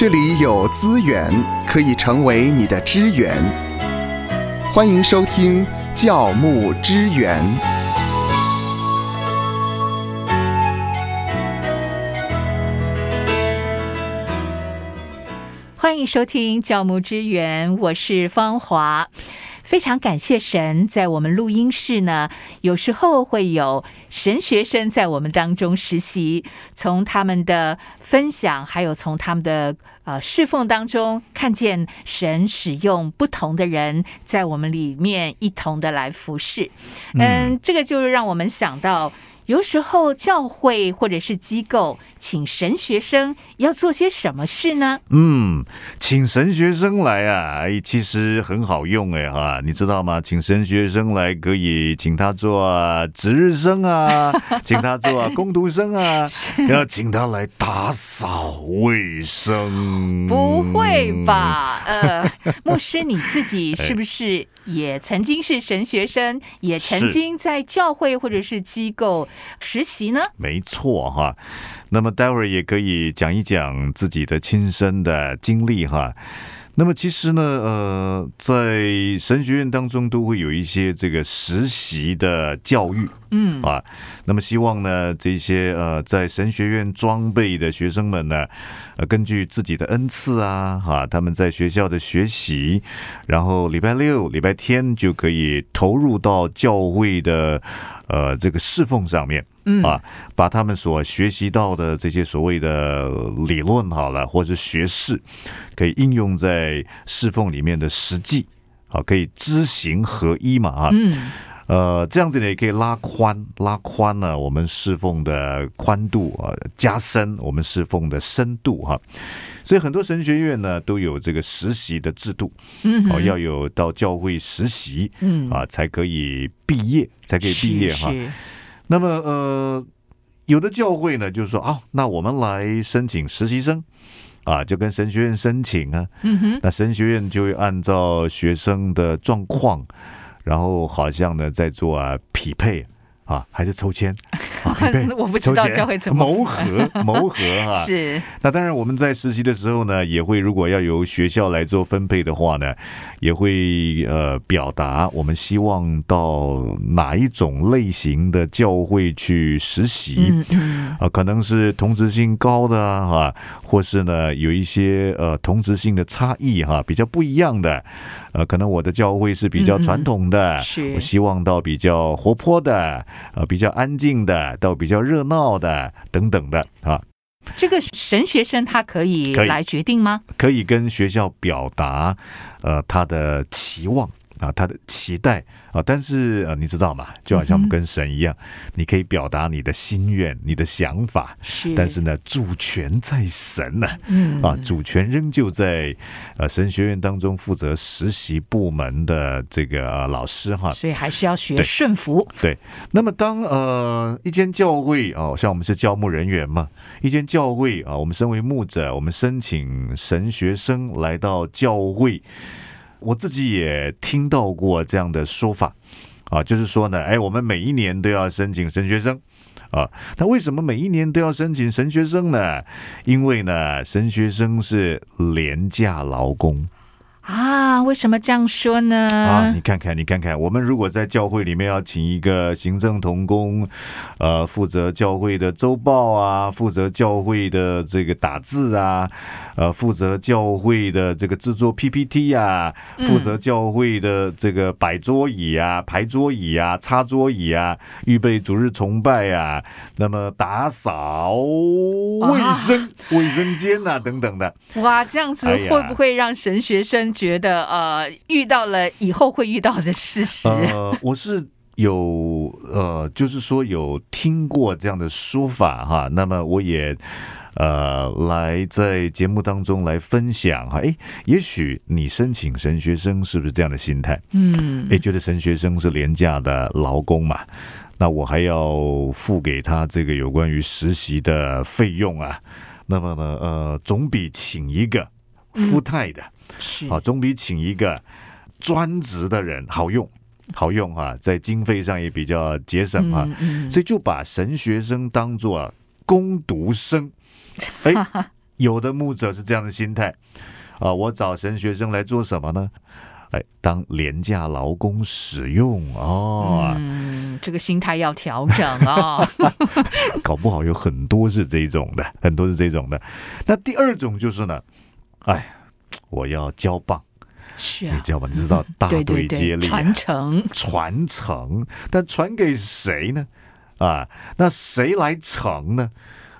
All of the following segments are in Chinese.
这里有资源可以成为你的支援。欢迎收听教牧支援。欢迎收听教牧支援，我是芳华。非常感谢神，在我们录音室呢，有时候会有神学生在我们当中实习，从他们的分享，还有从他们的呃侍奉当中，看见神使用不同的人在我们里面一同的来服侍。嗯，这个就是让我们想到。有时候教会或者是机构请神学生要做些什么事呢？嗯，请神学生来啊，其实很好用哎哈，你知道吗？请神学生来可以请他做值日生啊，请他做工读生啊，要请他来打扫卫生。不会吧？呃，牧师你自己是不是也曾经是神学生，也曾经在教会或者是机构？实习呢？没错哈，那么待会儿也可以讲一讲自己的亲身的经历哈。那么其实呢，呃，在神学院当中都会有一些这个实习的教育，嗯啊，那么希望呢，这些呃在神学院装备的学生们呢，呃，根据自己的恩赐啊，哈，他们在学校的学习，然后礼拜六、礼拜天就可以投入到教会的呃这个侍奉上面。嗯。啊，把他们所学习到的这些所谓的理论好了，或者学识，可以应用在侍奉里面的实际，啊，可以知行合一嘛啊，嗯，呃，这样子呢也可以拉宽拉宽了我们侍奉的宽度啊，加深我们侍奉的深度哈。所以很多神学院呢都有这个实习的制度，嗯，哦，要有到教会实习，嗯。啊，才可以毕业，才可以毕业哈。那么呃，有的教会呢，就是说啊，那我们来申请实习生啊，就跟神学院申请啊，嗯哼，那神学院就会按照学生的状况，然后好像呢在做啊匹配。啊，还是抽签？我不知道教会怎么谋合，谋合哈。是。那当然，我们在实习的时候呢，也会如果要由学校来做分配的话呢，也会呃表达我们希望到哪一种类型的教会去实习。嗯嗯。啊，可能是同质性高的哈，或是呢有一些呃同质性的差异哈，比较不一样的。呃，可能我的教会是比较传统的，是我希望到比较活泼的，呃，比较安静的，到比较热闹的等等的啊。这个神学生他可以来决定吗？可以跟学校表达，呃，他的期望啊，他的期待。啊，但是呃，你知道吗？就好像我们跟神一样，你可以表达你的心愿、你的想法，是。但是呢，主权在神呢，嗯，啊，主权仍旧在呃神学院当中负责实习部门的这个老师哈。所以还是要学顺服。对。那么当呃一间教会哦，像我们是教牧人员嘛，一间教会啊，我们身为牧者，我们申请神学生来到教会。我自己也听到过这样的说法，啊，就是说呢，哎，我们每一年都要申请神学生，啊，那为什么每一年都要申请神学生呢？因为呢，神学生是廉价劳工。啊，为什么这样说呢？啊，你看看，你看看，我们如果在教会里面要请一个行政同工，呃，负责教会的周报啊，负责教会的这个打字啊，呃，负责教会的这个制作 PPT 啊，负责教会的这个摆桌椅啊、排桌椅啊、擦桌椅啊、预备主日崇拜啊，那么打扫卫生、卫生间啊等等的。哇，这样子会不会让神学生？觉得呃，遇到了以后会遇到的事实。呃，我是有呃，就是说有听过这样的说法哈。那么我也呃，来在节目当中来分享哈。哎，也许你申请神学生是不是这样的心态？嗯，哎，觉得神学生是廉价的劳工嘛？那我还要付给他这个有关于实习的费用啊？那么呢，呃，总比请一个富态的。是啊，总比请一个专职的人好用，好用哈，在经费上也比较节省啊，所以就把神学生当做攻读生，哎，有的牧者是这样的心态啊，我找神学生来做什么呢？哎，当廉价劳工使用哦。嗯，这个心态要调整哦。搞不好有很多是这种的，很多是这种的。那第二种就是呢，哎，我要交棒，是你知道吧？你知道大队接力啊传承传承，但传给谁呢？啊，那谁来承呢？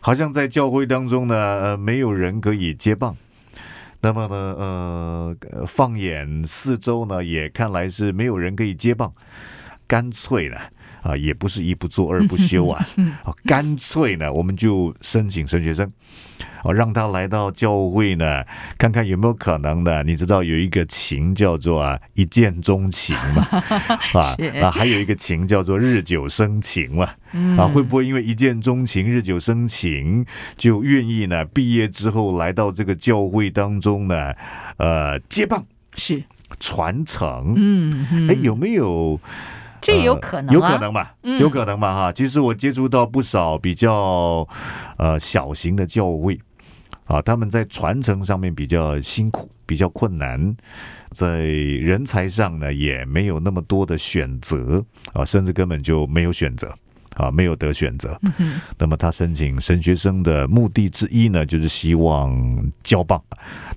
好像在教会当中呢，呃，没有人可以接棒。那么呢，呃，呃放眼四周呢，也看来是没有人可以接棒。干脆呢，啊，也不是一不做二不休啊，啊，干脆呢，我们就申请神学生，哦，让他来到教会呢，看看有没有可能呢？你知道有一个情叫做啊一见钟情嘛，啊是啊，还有一个情叫做日久生情嘛，嗯啊，会不会因为一见钟情、日久生情，就愿意呢？毕业之后来到这个教会当中呢，呃，接棒是，传承，嗯嗯，哎，有没有？这有呃可能啊有可能嘛，嗯有可能嘛哈。其实我接触到不少比较呃小型的教会啊，他们在传承上面比较辛苦，比较困难，在人才上呢也没有那么多的选择啊，甚至根本就没有选择。啊，没有得选择。那么他申请神学生的目的之一呢，就是希望交棒。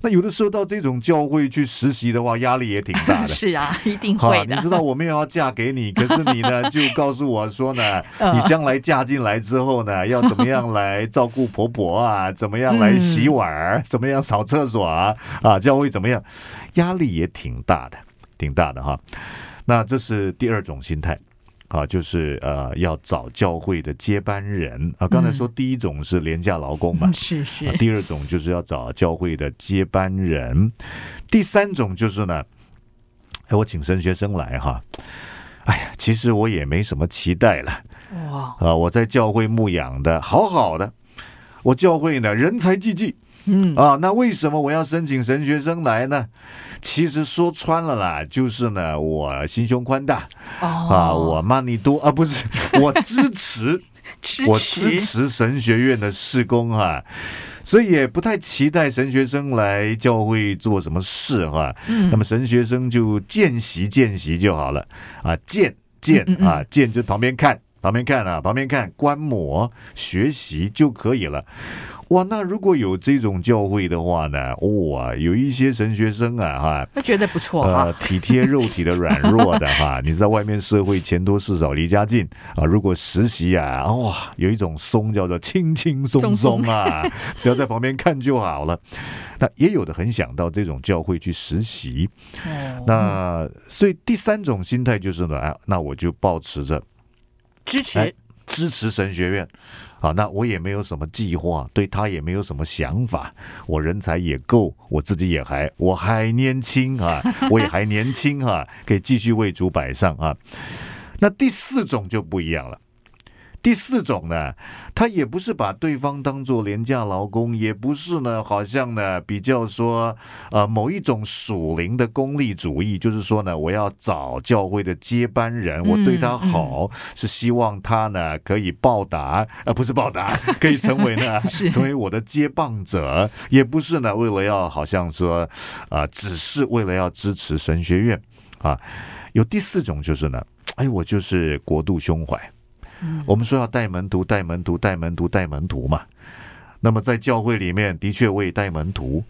那有的时候到这种教会去实习的话，压力也挺大的。是啊，一定，会的。你知道我没有要嫁给你，可是你呢 就告诉我说呢，嗯你将来嫁进来之后呢，要怎么样来照顾婆婆啊，怎么样来洗碗儿，怎么样扫厕所啊，啊，教会怎么样，压力也挺大的，挺大的哈。那这是第二种心态。啊，就是呃，要找教会的接班人。啊。刚才说第一种是廉价劳工嘛，嗯是是。啊，第二种就是要找教会的接班人，第三种就是呢，哎，我请神学生来哈，哎呀，其实我也没什么期待了哇，啊，我在教会牧养的好好的，我教会呢人才济济嗯。啊，那为什么我要申请神学生来呢？其实说穿了啦，就是呢，我心胸宽大。哦。啊，我 money 多啊，不是，我支持。支我支持神学院的施工哈、所以也不太期待神学生来教会做什么事哈、嗯。那么神学生就见习见习就好了。啊，见见啊，见就旁边看，旁边看啊，旁边看观摩学习就可以了。哇，那如果有这种教会的话呢，哇，有一些神学生啊哈，他觉得不错呃，体贴肉体的软弱的哈，你在外面社会钱多事少离家近啊，如果实习啊，哇，有一种松叫做轻轻松松。啊，只要在旁边看就好了。那也有的很想到这种教会去实习，哦。那所以第三种心态就是呢，啊，那我就保持着支持。哎支持神学院。啊，那我也没有什么计划，对他也没有什么想法，我人才也够，我自己也还我还年轻啊，我也还年轻哈、可以继续为主摆上啊。那第四种就不一样了。第四种呢，他也不是把对方当做廉价劳工，也不是呢，好像呢比较说，呃，某一种属灵的功利主义，就是说呢，我要找教会的接班人，我对他好，是希望他呢可以报答，呃，不是报答，可以成为呢成为我的接棒者，也不是呢为了要好像说，啊、只是为了要支持神学院啊。有第四种就是呢，哎，我就是国度胸怀。我们说要带门徒，带门徒，带门徒，带门徒嘛。那么在教会里面，的确我也带门徒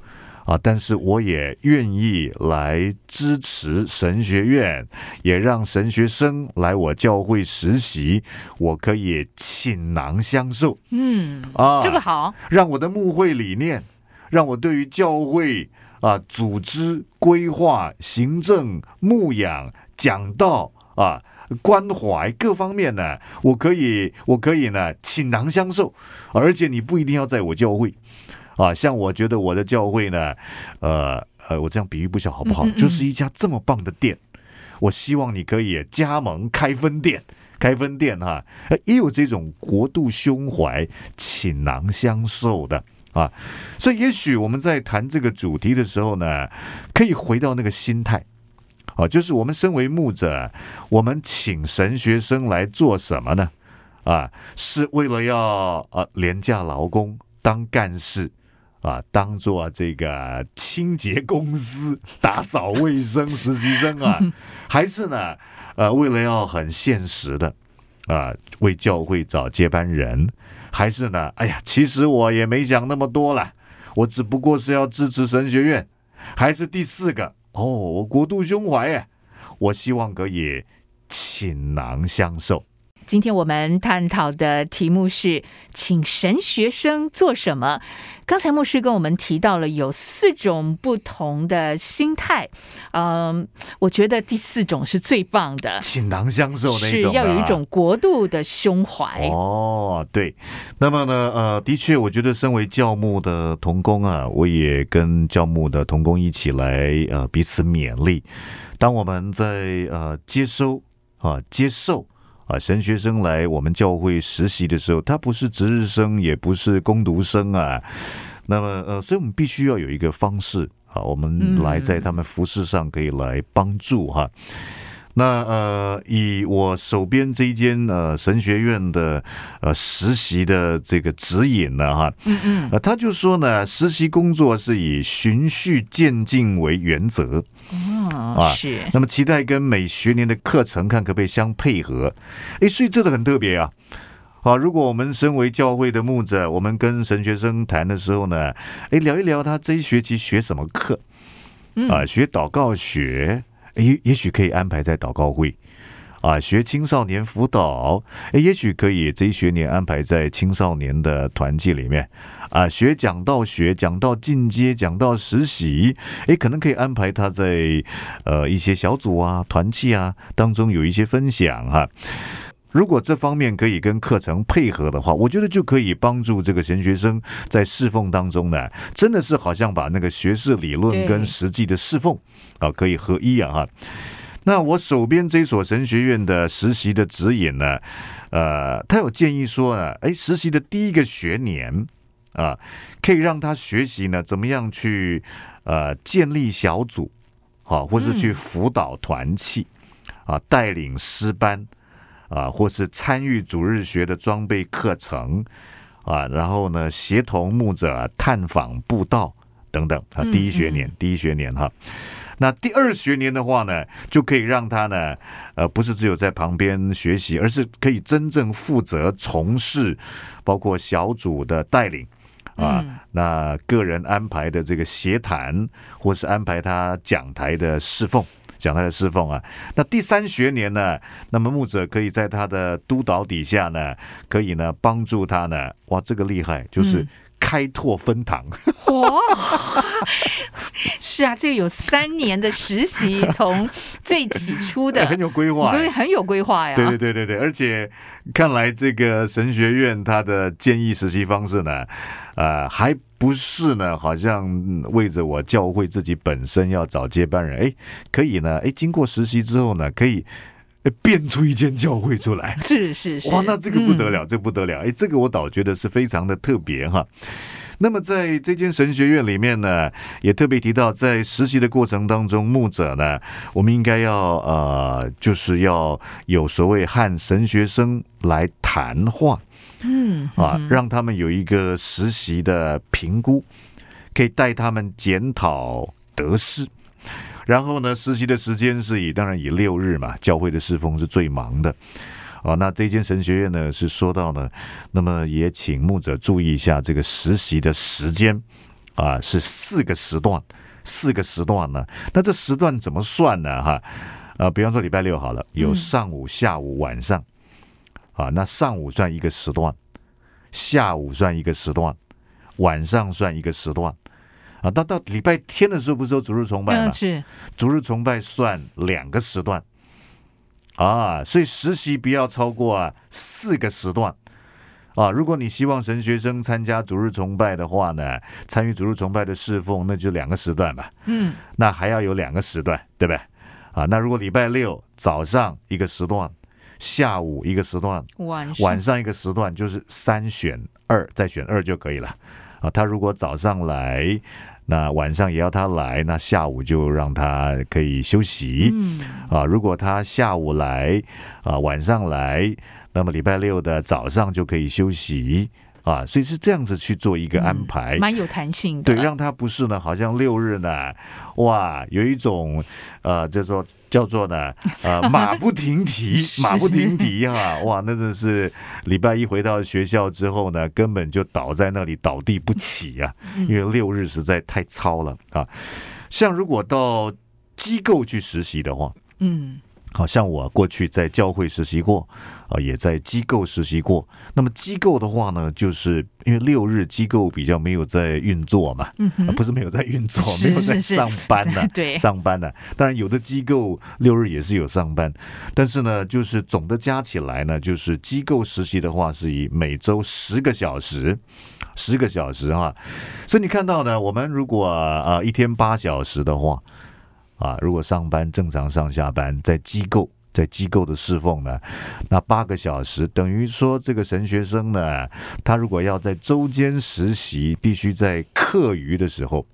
啊，但是我也愿意来支持神学院，也让神学生来我教会实习，我可以倾囊相授嗯，啊。这个好，让我的牧会理念，让我对于教会啊组织、规划、行政、牧养、讲道啊。关怀各方面呢，我可以，我可以呢，倾囊相授，而且你不一定要在我教会，啊，像我觉得我的教会呢，呃呃，我这样比喻不晓好不好？嗯嗯嗯就是一家这么棒的店，我希望你可以加盟开分店，开分店哈、呃也有这种国度胸怀、倾囊相授的啊。所以，也许我们在谈这个主题的时候呢，可以回到那个心态。啊，就是我们身为牧者，我们请神学生来做什么呢？啊，是为了要呃廉价劳工当干事啊，当做这个清洁公司 打扫卫生 实习生啊，还是呢，呃，为了要很现实的啊，为教会找接班人，还是呢，哎呀，其实我也没想那么多了，我只不过是要支持神学院，还是第四个哦，我国度胸怀哎，我希望可以倾囊相授。今天我们探讨的题目是请神学生做什么？刚才牧师跟我们提到了有四种不同的心态，嗯，我觉得第四种是最棒的，倾囊相授那是种要有一种国度的胸怀。哦，对，那么呢，呃，的确，我觉得身为教牧的童工啊，我也跟教牧的童工一起来呃彼此勉励。当我们在呃接收啊接受啊神学生来我们教会实习的时候，他不是值日生，也不是工读生啊。那么呃，所以我们必须要有一个方式啊，我们来在他们服饰上可以来帮助哈。那呃，以我手边这一间呃神学院的呃实习的这个指引呢，哈，嗯嗯，呃，他就说呢，实习工作是以循序渐进为原则，哦，啊是，那么期待跟每学年的课程看可不可以相配合。诶，所以这个很特别啊。啊，如果我们身为教会的牧者，我们跟神学生谈的时候呢，诶，聊一聊他这一学期学什么课，嗯啊，学祷告学，也也许可以安排在祷告会。啊，学青少年辅导，诶，也许可以这一学年安排在青少年的团契里面。啊，学讲到学，讲到进阶，讲到实习，诶，可能可以安排他在呃一些小组啊、团契啊当中有一些分享哈、如果这方面可以跟课程配合的话，我觉得就可以帮助这个神学生在侍奉当中呢，真的是好像把那个学士理论跟实际的侍奉啊可以合一啊哈。那我手边这所神学院的实习的指引呢，呃，他有建议说呢，哎，实习的第一个学年啊，可以让他学习呢，怎么样去呃建立小组，好、或是去辅导团契啊，带领师班啊，或是参与主日学的装备课程啊，然后呢，协同牧者探访布道等等啊，嗯第一学年，第一学年哈。那第二学年的话呢，就可以让他呢，呃，不是只有在旁边学习，而是可以真正负责从事，包括小组的带领。啊，嗯那个人安排的这个协谈，或是安排他讲台的侍奉，讲台的侍奉啊。那第三学年呢，那么牧者可以在他的督导底下呢，可以呢帮助他呢，哇，这个厉害，就是嗯开拓分堂。哇，是啊，这个有三年的实习，从最起初的 很有规划、对，很有规划呀。对对对对对，而且看来这个神学院它的建议实习方式呢，呃，还不是呢，好像嗯为着我教会自己本身要找接班人，哎，可以呢，哎，经过实习之后呢，可以呃变出一间教会出来。是是是，哇，那这个不得嗯了，这不得了！哎，这个我倒觉得是非常的特别哈。那么在这间神学院里面呢，也特别提到，在实习的过程当中，牧者呢，我们应该要呃，就是要有所谓和神学生来谈话嗯啊，让他们有一个实习的评估，可以带他们检讨得失。然后呢，实习的时间是以当然以六日嘛，教会的侍奉是最忙的。啊，那这间神学院呢是说到呢，那么也请牧者注意一下这个实习的时间啊，是四个时段，四个时段呢。那这时段怎么算呢？哈，啊，比方说礼拜六好了，有嗯上午、下午、晚上，啊，那上午算一个时段，下午算一个时段，晚上算一个时段。啊，到到礼拜天的时候，不是有主日崇拜吗嗯？是逐日崇拜算两个时段啊，所以实习不要超过啊四个时段啊。如果你希望神学生参加主日崇拜的话呢，参与主日崇拜的侍奉，那就两个时段吧。嗯那还要有两个时段，对不对？啊，那如果礼拜六早上一个时段，下午一个时段，晚晚上一个时段，就是三选二，再选二就可以了。啊，他如果早上来，那晚上也要他来，那下午就让他可以休息。嗯啊，如果他下午来，啊晚上来，那么礼拜六的早上就可以休息。啊，所以是这样子去做一个安排，蛮有弹性的。对，让他不是呢，好像六日呢，哇，有一种呃，叫做叫做呢，呃，马不停蹄，马不停蹄哈，哇，那真的是礼拜一回到学校之后呢，根本就倒在那里倒地不起啊，因为六日实在太糙了啊。像如果到机构去实习的话，嗯。好像我过去在教会实习过，啊，也在机构实习过。那么机构的话呢，就是因为六日机构比较没有在运作嘛，嗯不是没有在运作，没有在上班呢，对，上班呢。当然有的机构六日也是有上班，但是呢，就是总的加起来呢，就是机构实习的话是以每周十个小时，十个小时哈。所以你看到呢，我们如果啊一天八小时的话。啊，如果上班正常上下班，在机构在机构的侍奉呢，那八个小时等于说这个神学生呢，他如果要在周间实习，必须在课余的时候，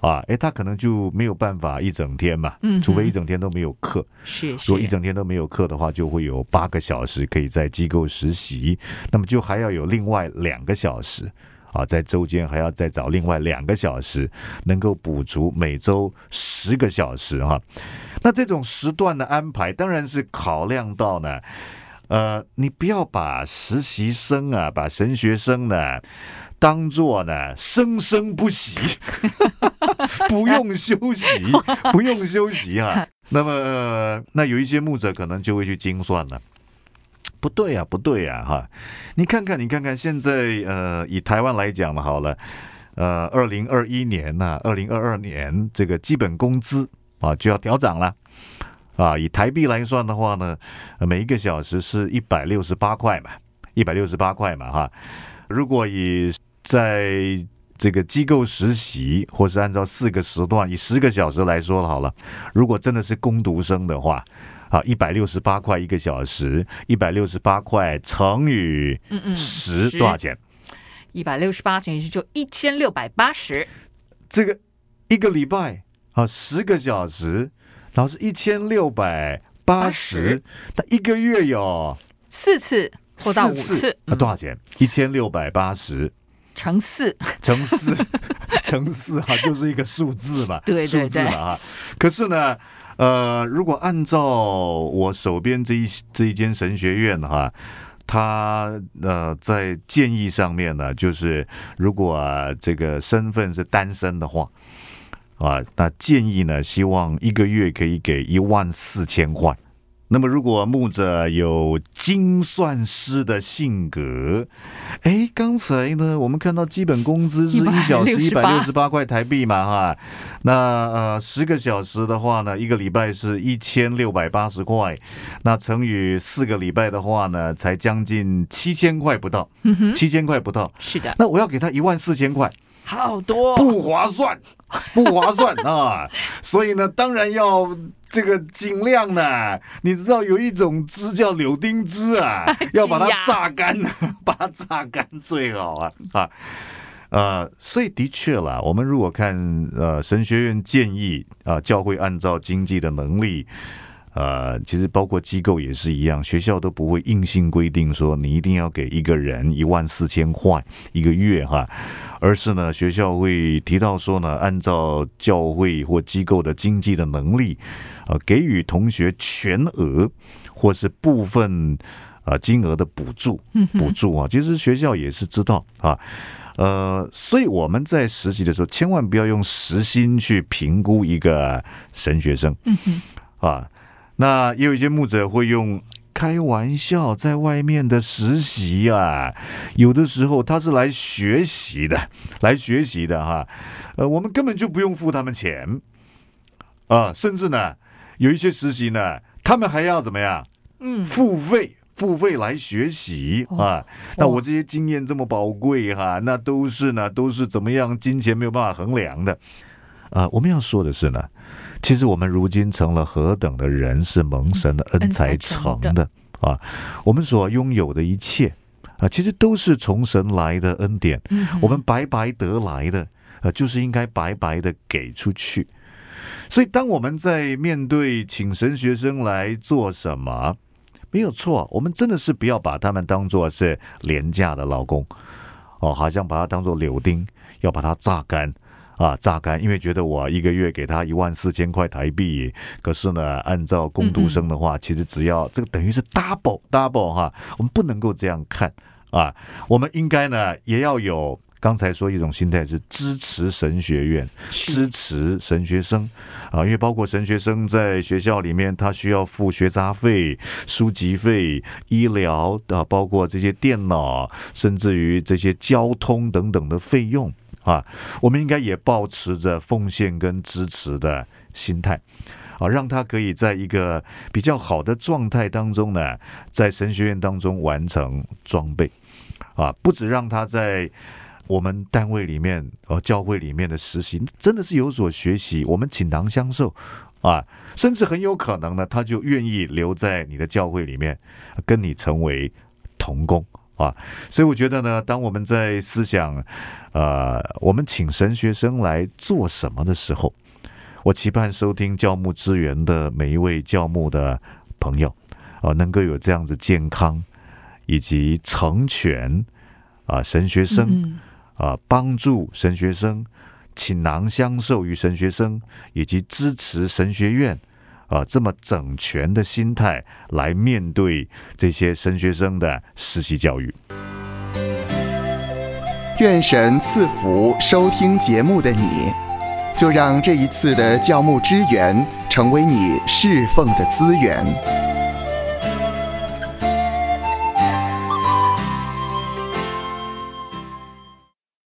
啊，哎，他可能就没有办法一整天嘛，嗯，除非一整天都没有课，是，如果一整天都没有课的话，就会有八个小时可以在机构实习，那么就还要有另外两个小时。啊，在周间还要再找另外两个小时，能够补足每周十个小时哈。那这种时段的安排，当然是考量到呢，呃，你不要把实习生啊，把神学生呢，当做呢生生不息，不用休息，不用休息啊。那么，那有一些牧者可能就会去精算了。不对呀，不对呀，哈！你看看，你看看，现在呃，以台湾来讲嘛，好了，呃，二零二一年呐，二零二二年这个基本工资啊就要调涨了啊。以台币来算的话呢，每一个小时是一百六十八块嘛，一百六十八块嘛，哈。如果以在这个机构实习，或是按照四个时段，以十个小时来说好了，如果真的是攻读生的话。啊，一百六十八块一个小时，一百六十八块乘以嗯嗯十多少钱？一百六十八乘以十就一千六百八十。这个一个礼拜啊，十个小时，然后是一千六百八十，那一个月有四次或到五次，那多少钱？一千六百八十乘四，乘四，乘四哈，就是一个数字嘛，对数字嘛哈。可是呢？呃，如果按照我手边这一这一间神学院哈，他呃在建议上面呢，就是如果这个身份是单身的话，啊，那建议呢，希望一个月可以给一万四千块。那么，如果牧者有精算师的性格，哎，刚才呢，我们看到基本工资是一小时一百六十八块台币嘛，哈，那呃十个小时的话呢，一个礼拜是一千六百八十块，那乘以四个礼拜的话呢，才将近七千块不到，七千块不到，是的，那我要给他一万四千块。好多。不划算，不划算 啊！所以呢，当然要这个尽量呢。你知道有一种汁叫柳丁汁啊，要把它榨干，把它榨干最好啊啊！呃，所以的确啦，我们如果看呃神学院建议啊，教会按照经济的能力。呃，其实包括机构也是一样，学校都不会硬性规定说你一定要给一个人一万四千块一个月哈，而是呢，学校会提到说呢，按照教会或机构的经济的能力，呃，给予同学全额或是部分呃金额的补助，补助啊，其实学校也是知道啊，呃，所以我们在实习的时候，千万不要用时薪去评估一个神学生，啊。那也有一些牧者会用开玩笑，在外面的实习啊，有的时候他是来学习的，来学习的哈。呃，我们根本就不用付他们钱啊，甚至呢，有一些实习呢，他们还要怎么样？嗯，付费，付费来学习啊。那我这些经验这么宝贵哈，那都是呢，都是怎么样？金钱没有办法衡量的。啊，我们要说的是呢。其实我们如今成了何等的人，是蒙神的恩才成的啊！我们所拥有的一切啊，其实都是从神来的恩典，我们白白得来的，呃，就是应该白白的给出去。所以，当我们在面对请神学生来做什么，没有错，我们真的是不要把他们当做是廉价的劳工哦，好像把它当做柳丁，要把它榨干。啊，榨干，因为觉得我一个月给他一万四千块台币，可是呢，按照工读生的话，其实只要这个等于是 double double 哈，我们不能够这样看啊，我们应该呢也要有刚才说一种心态是支持神学院，支持神学生啊，因为包括神学生在学校里面，他需要付学杂费、书籍费、医疗啊，包括这些电脑，甚至于这些交通等等的费用。啊，我们应该也保持着奉献跟支持的心态，啊，让他可以在一个比较好的状态当中呢，在神学院当中完成装备，啊，不止让他在我们单位里面、呃教会里面的实习真的是有所学习，我们倾囊相授，啊，甚至很有可能呢，他就愿意留在你的教会里面，跟你成为同工。啊，所以我觉得呢，当我们在思想，呃，我们请神学生来做什么的时候，我期盼收听教牧资源的每一位教牧的朋友，啊，能够有这样子健康以及成全啊神学生，啊，帮助神学生，倾囊相授于神学生，以及支持神学院。啊，这么整全的心态来面对这些神学生的实习教育。愿神赐福收听节目的你，就让这一次的教牧支援成为你侍奉的资源。